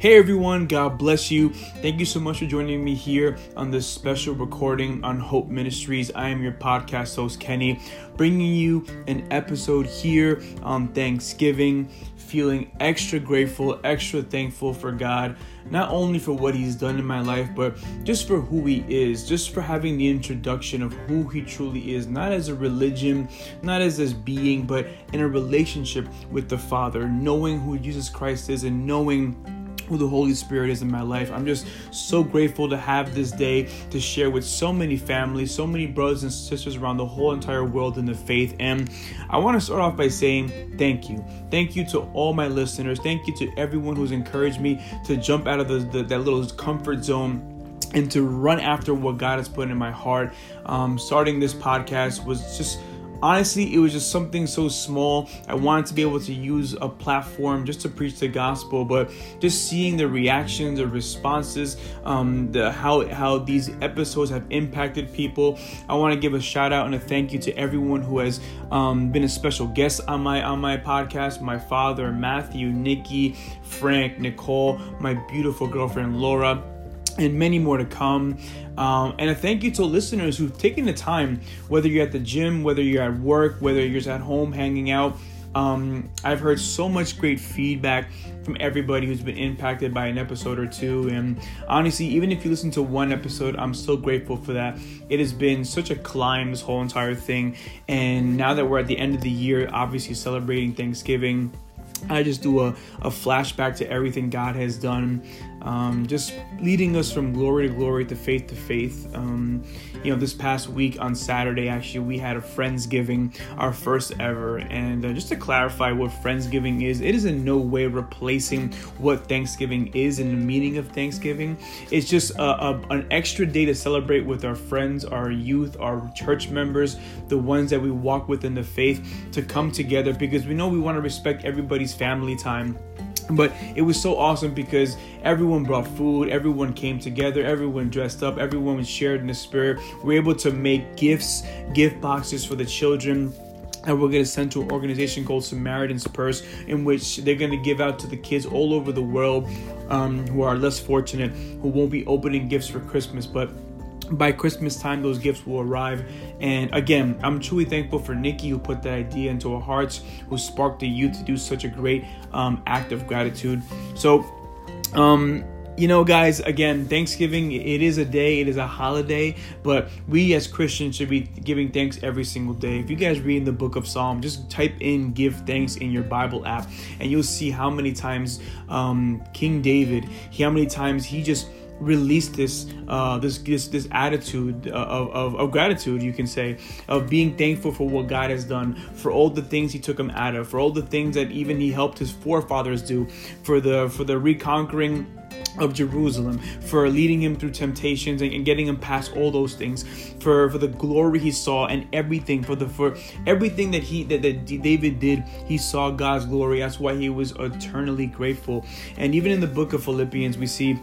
Hey everyone, God bless you. Thank you so much for joining me here on this special recording on Hope Ministries. I am your podcast host, Kenny, bringing you an episode here on Thanksgiving, feeling extra grateful, extra thankful for God, not only for what He's done in my life, but just for who He is, just for having the introduction of who He truly is, not as a religion, not as this being, but in a relationship with the Father, knowing who Jesus Christ is and knowing who the Holy Spirit is in my life. I'm just so grateful to have this day to share with so many families, so many brothers and sisters around the whole entire world in the faith. And I want to start off by saying thank you. Thank you to all my listeners. Thank you to everyone who's encouraged me to jump out of the, the that little comfort zone and to run after what God has put in my heart. Um, starting this podcast was just honestly, it was just something so small. I wanted to be able to use a platform just to preach the gospel, but just seeing the reactions, the responses, um, the how how these episodes have impacted people. I want to give a shout out and a thank you to everyone who has um, been a special guest on my on my podcast. My father, Matthew, Nikki, Frank, Nicole, my beautiful girlfriend Laura and many more to come. Um, and a thank you to listeners who've taken the time, whether you're at the gym, whether you're at work, whether you're at home hanging out. Um, I've heard so much great feedback from everybody who's been impacted by an episode or two. And honestly, even if you listen to one episode, I'm so grateful for that. It has been such a climb, this whole entire thing. And now that we're at the end of the year, obviously celebrating Thanksgiving. I just do a, a flashback to everything God has done um, just leading us from glory to glory to faith to faith. Um, you know, this past week on Saturday, actually, we had a Friendsgiving, our first ever. And uh, just to clarify what Friendsgiving is, it is in no way replacing what Thanksgiving is and the meaning of Thanksgiving. It's just a, a, an extra day to celebrate with our friends, our youth, our church members, the ones that we walk with in the faith, to come together because we know we want to respect everybody's family time but it was so awesome because everyone brought food everyone came together everyone dressed up everyone was shared in the spirit. We were able to make gifts gift boxes for the children and we're going to send to an organization called Samaritan's Purse, in which they're going to give out to the kids all over the world um, who are less fortunate, who won't be opening gifts for Christmas, but by Christmas time, those gifts will arrive. And again, I'm truly thankful for Nikki who put that idea into our hearts, who sparked the youth to do such a great um, act of gratitude. So, um, you know, guys, again, Thanksgiving, it is a day, it is a holiday, but we as Christians should be giving thanks every single day. If you guys read in the book of Psalm, just type in give thanks in your Bible app, and you'll see how many times um, King David, how many times he just release this uh, this this this attitude of, of, of gratitude you can say of being thankful for what God has done for all the things he took him out of for all the things that even he helped his forefathers do for the for the reconquering of Jerusalem, for leading him through temptations and, and, getting him past all those things, for for the glory he saw and everything, for the for everything that he that, that David did, he saw God's glory. That's why he was eternally grateful. And even in the book of Philippians, we see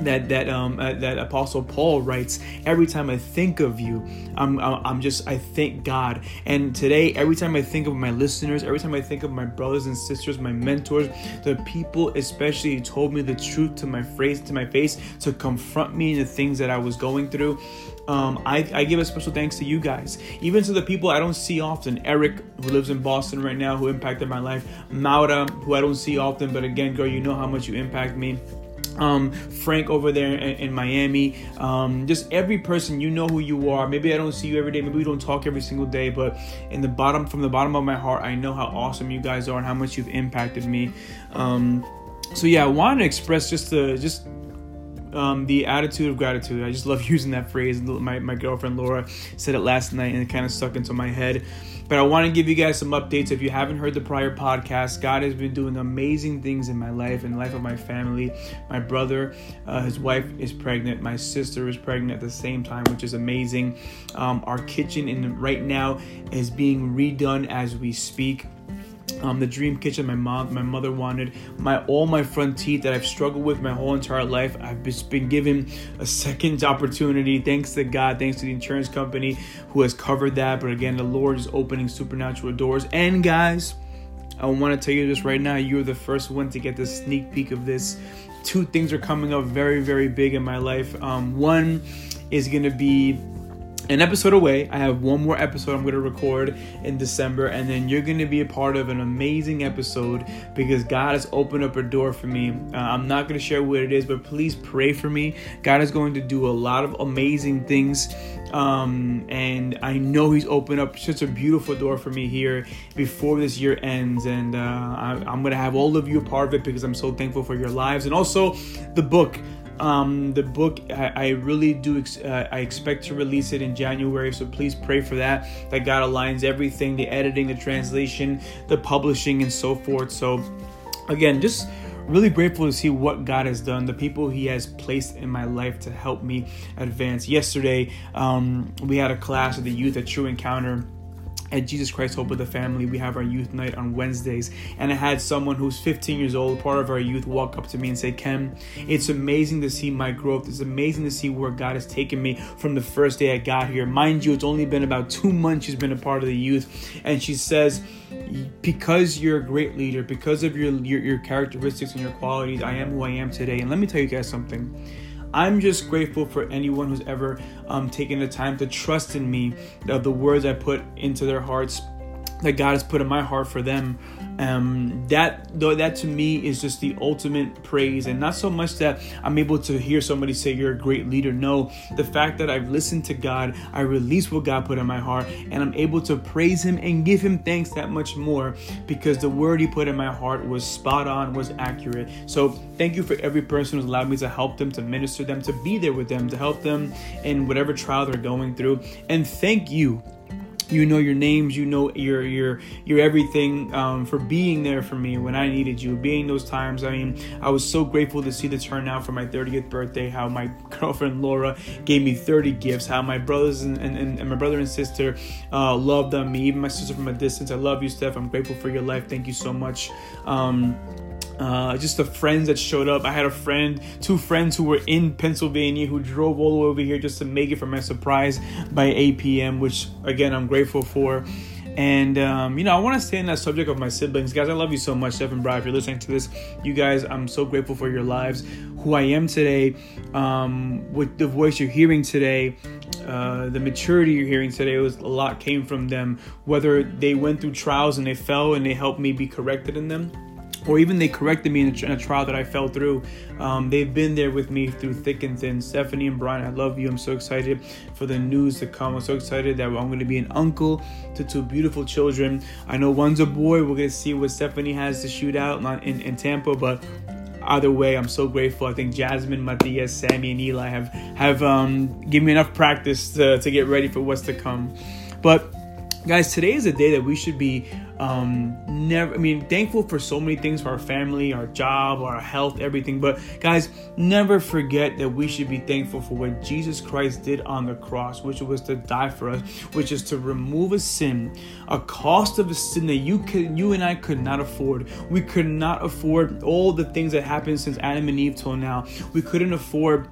that that um uh, that apostle paul writes every time i think of you i'm i'm just i thank god and today every time i think of my listeners every time i think of my brothers and sisters my mentors the people especially who told me the truth to my face to my face to confront me in the things that i was going through um, I, I give a special thanks to you guys, even to the people I don't see often. Eric, who lives in Boston right now, who impacted my life. Maura, who I don't see often, but again, girl, you know how much you impact me um, Frank over there in, in Miami, um, just every person, you know who you are. Maybe I don't see you every day, maybe we don't talk every single day, but in the bottom, from the bottom of my heart, I know how awesome you guys are and how much you've impacted me. Um, so yeah, I wanted to express just the just um, the attitude of gratitude. I just love using that phrase. My, my girlfriend Laura said it last night and it kind of stuck into my head. But I want to give you guys some updates. If you haven't heard the prior podcast, God has been doing amazing things in my life and life of my family. My brother, uh, his wife is pregnant. My sister is pregnant at the same time, which is amazing. Um, our kitchen in right now is being redone as we speak um, the dream kitchen my mom my mother wanted my all my front teeth that i've struggled with my whole entire life i've just been given a second opportunity thanks to god thanks to the insurance company who has covered that but again the lord is opening supernatural doors and guys I want to tell you this right now. You're the first one to get the sneak peek of this. Two things are coming up very, very big in my life. Um, one is going to be an episode away. I have one more episode I'm going to record in December, and then you're going to be a part of an amazing episode because God has opened up a door for me. Uh, I'm not going to share what it is, but please pray for me. God is going to do a lot of amazing things, um, and I know He's opened up such a beautiful door for me here before this year ends, and uh, I, I'm going to have all of you a part of it because I'm so thankful for your lives and also the book. Um, the book, I, I really do. Ex- uh, I expect to release it in January, so please pray for that. That God aligns everything the editing, the translation, the publishing, and so forth. So, again, just really grateful to see what God has done, the people He has placed in my life to help me advance. Yesterday, um, we had a class of the youth at True Encounter at Jesus Christ Hope of the Family, we have our youth night on Wednesdays. And I had someone who's 15 years old, part of our youth, walk up to me and say, Ken, it's amazing to see my growth. It's amazing to see where God has taken me from the first day I got here. Mind you, it's only been about two months she's been a part of the youth. And she says, because you're a great leader, because of your, your, your characteristics and your qualities, I am who I am today. And let me tell you guys something. I'm just grateful for anyone who's ever um, taken the time to trust in me, the, the words I put into their hearts that God has put in my heart for them. Um, that though that to me is just the ultimate praise, and not so much that I'm able to hear somebody say you're a great leader. No, the fact that I've listened to God, I release what God put in my heart, and I'm able to praise Him and give Him thanks that much more because the word He put in my heart was spot on, was accurate. So thank you for every person who's allowed me to help them, to minister them, to be there with them, to help them in whatever trial they're going through, and thank you you know your names you know your your your everything um, for being there for me when i needed you being those times. I mean i was so grateful to see the turnout for my 30th birthday how my girlfriend laura gave me 30 gifts how my brothers and, and, and my brother and sister uh, loved on me even my sister from a distance. I love you steph. I'm grateful for your life. Thank you so much. Um, uh, just the friends that showed up. I had a friend, two friends who were in Pennsylvania who drove all the way over here just to make it for my surprise by 8 p.m., which again, I'm grateful for. And, um, you know, I want to stay in that subject of my siblings. Guys, I love you so much, Steph and. If you're listening to this, you guys, I'm so grateful for your lives. Who I am today, um, with the voice you're hearing today, uh, the maturity you're hearing today was a lot came from them. Whether they went through trials and they fell and they helped me be corrected in them or even they corrected me in a, in a trial that I fell through. Um, they've been there with me through thick and thin. Stephanie and Brian, I love you. I'm so excited for the news to come. I'm so excited that I'm going to be an uncle to two beautiful children. I know one's a boy. We're going to see what Stephanie has to shoot out in, in Tampa, but either way, I'm so grateful. I think Jasmine, Matias, Sammy, and Eli have have um, given me enough practice to, to get ready for what's to come. But guys, today is a day that we should be um never i mean thankful for so many things for our family our job our health everything. But guys never forget that we should be thankful for what jesus christ did on the cross which was to die for us which is to remove a sin a cost of a sin that you could you and i could not afford. We could not afford all the things that happened since adam and eve till now. We couldn't afford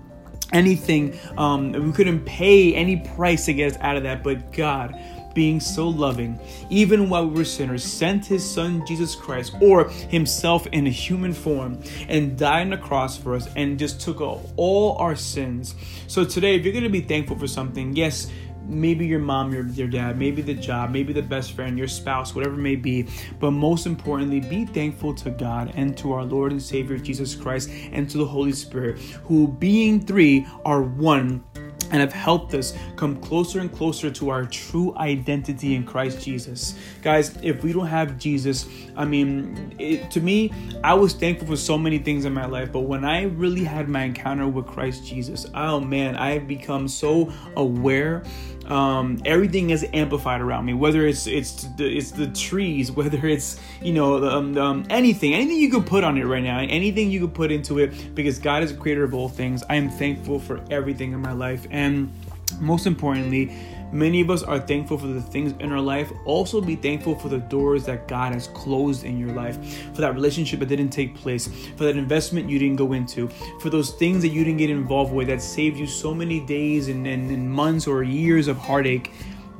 anything um we couldn't pay any price to get us out of that. But god being so loving, even while we were sinners, sent his son Jesus Christ or himself in a human form and died on the cross for us and just took all our sins. So today, if you're going to be thankful for something, yes, maybe your mom, your, your dad, maybe the job, maybe the best friend, your spouse, whatever it may be. But most importantly, be thankful to God and to our Lord and Savior Jesus Christ and to the Holy Spirit, who being three are one and have helped us come closer and closer to our true identity in Christ Jesus. Guys, if we don't have Jesus, I mean, it, to me, I was thankful for so many things in my life, but when I really had my encounter with Christ Jesus, oh man, I've become so aware um, everything is amplified around me. Whether it's it's the, it's the trees, whether it's you know um, um, anything, anything you could put on it right now, anything you could put into it, because God is a creator of all things. I am thankful for everything in my life, and most importantly Many of us are thankful for the things in our life. Also, be thankful for the doors that God has closed in your life, for that relationship that didn't take place, for that investment you didn't go into, for those things that you didn't get involved with that saved you so many days and, and, and months or years of heartache.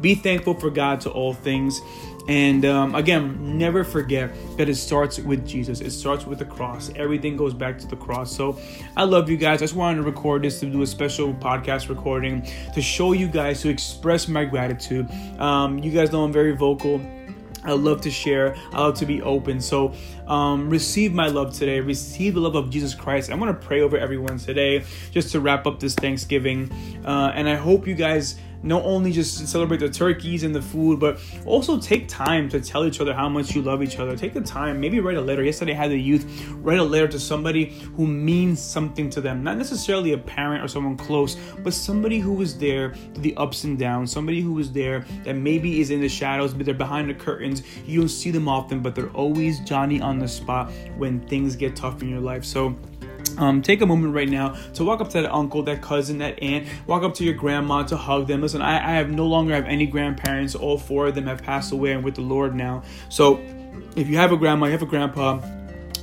Be thankful for God to all things. And um, again, never forget that it starts with Jesus. It starts with the cross. Everything goes back to the cross. So I love you guys. I just wanted to record this to do a special podcast recording to show you guys, to express my gratitude. Um, you guys know I'm very vocal. I love to share. I love to be open. So, um, receive my love today. Receive the love of Jesus Christ. I'm going to pray over everyone today just to wrap up this Thanksgiving. Uh, and I hope you guys not only just celebrate the turkeys and the food, but also take time to tell each other how much you love each other. Take the time, maybe write a letter. Yesterday, I had the youth write a letter to somebody who means something to them, not necessarily a parent or someone close, but somebody who was there through the ups and downs, somebody who was there that maybe is in the shadows, but they're behind the curtains. You don't see them often, but they're always Johnny on the spot when things get tough in your life. So, um, take a moment right now to walk up to that uncle, that cousin, that aunt. Walk up to your grandma to hug them. Listen, I, I have no longer have any grandparents. All four of them have passed away and with the Lord now. So, if you have a grandma, you have a grandpa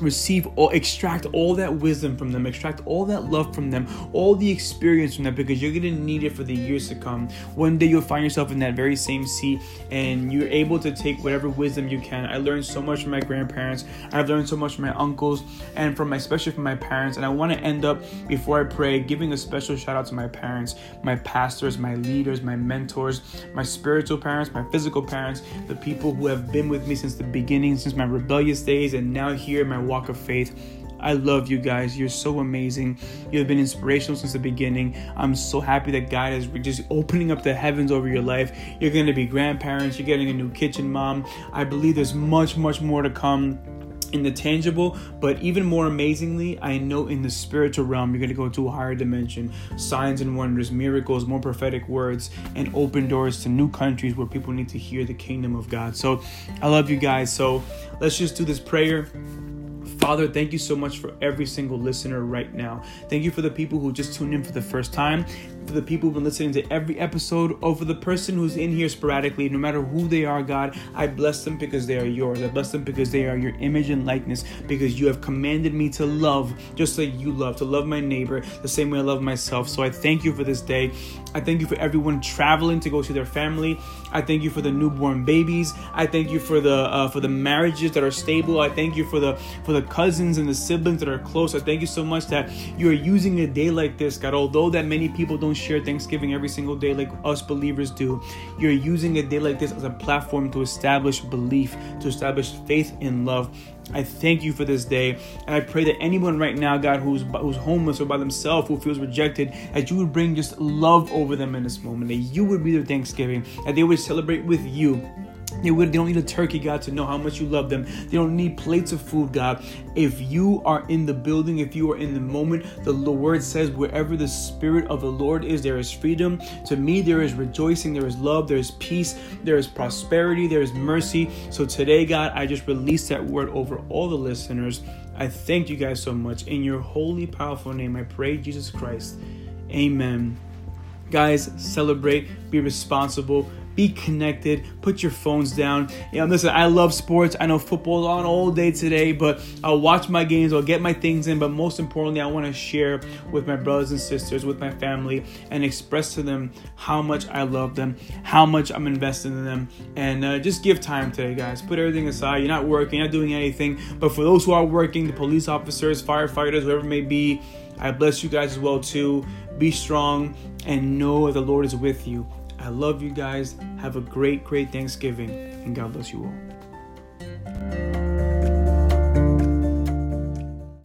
receive or extract all that wisdom from them, extract all that love from them, all the experience from them, because you're gonna need it for the years to come. One day you'll find yourself in that very same seat and you're able to take whatever wisdom you can. I learned so much from my grandparents, I've learned so much from my uncles and from my especially from my parents. And I want to end up before I pray giving a special shout out to my parents, my pastors, my leaders, my mentors, my spiritual parents, my physical parents, the people who have been with me since the beginning, since my rebellious days, and now here my walk of faith. I love you guys. You're so amazing. You have been inspirational since the beginning. I'm so happy that God is just opening up the heavens over your life. You're going to be grandparents. You're getting a new kitchen mom. I believe there's much, much more to come in the tangible, but even more amazingly, I know in the spiritual realm, you're going to go to a higher dimension. Signs and wonders, miracles, more prophetic words, and open doors to new countries where people need to hear the kingdom of God. So I love you guys. So let's just do this prayer. Father, thank you so much for every single listener right now. Thank you for the people who just tuned in for the first time, for the people who've been listening to every episode, or for the person who's in here sporadically, no matter who they are, God. I bless them because they are yours. I bless them because they are your image and likeness, because you have commanded me to love just like you love, to love my neighbor the same way I love myself. So I thank you for this day. I thank you for everyone traveling to go see their family. I thank you for the newborn babies. I thank you for the uh, for the marriages that are stable. I thank you for the for the cousins and the siblings that are close. I thank you so much that you are using a day like this, God. Although that many people don't share Thanksgiving every single day like us believers do, you're using a day like this as a platform to establish belief, to establish faith in love. I thank you for this day. And I pray that anyone right now, God, who's who's homeless or by themselves, who feels rejected, that you would bring just love over them in this moment, that you would be their Thanksgiving, that they would celebrate with you they, don't need a turkey, God, to know how much you love them. They don't need plates of food, God. If you are in the building, if you are in the moment, the word says, wherever the Spirit of the Lord is, there is freedom. To me, there is rejoicing, there is love, there is peace, there is prosperity, there is mercy. So today, God, I just release that word over all the listeners. I thank you guys so much. In your holy, powerful name, I pray, Jesus Christ. Amen. Guys, celebrate, be responsible be connected, put your phones down. You know, listen, I love sports. I know football's on all day today, but I'll watch my games, I'll get my things in. But most importantly, I want to share with my brothers and sisters, with my family, and express to them how much I love them, how much I'm invested in them, and uh, just give time today, guys. Put everything aside. You're not working, you're not doing anything. But for those who are working, the police officers, firefighters, whoever may be, I bless you guys as well too. Be strong and know that the Lord is with you. I love you guys. Have a great, great Thanksgiving, and God bless you all.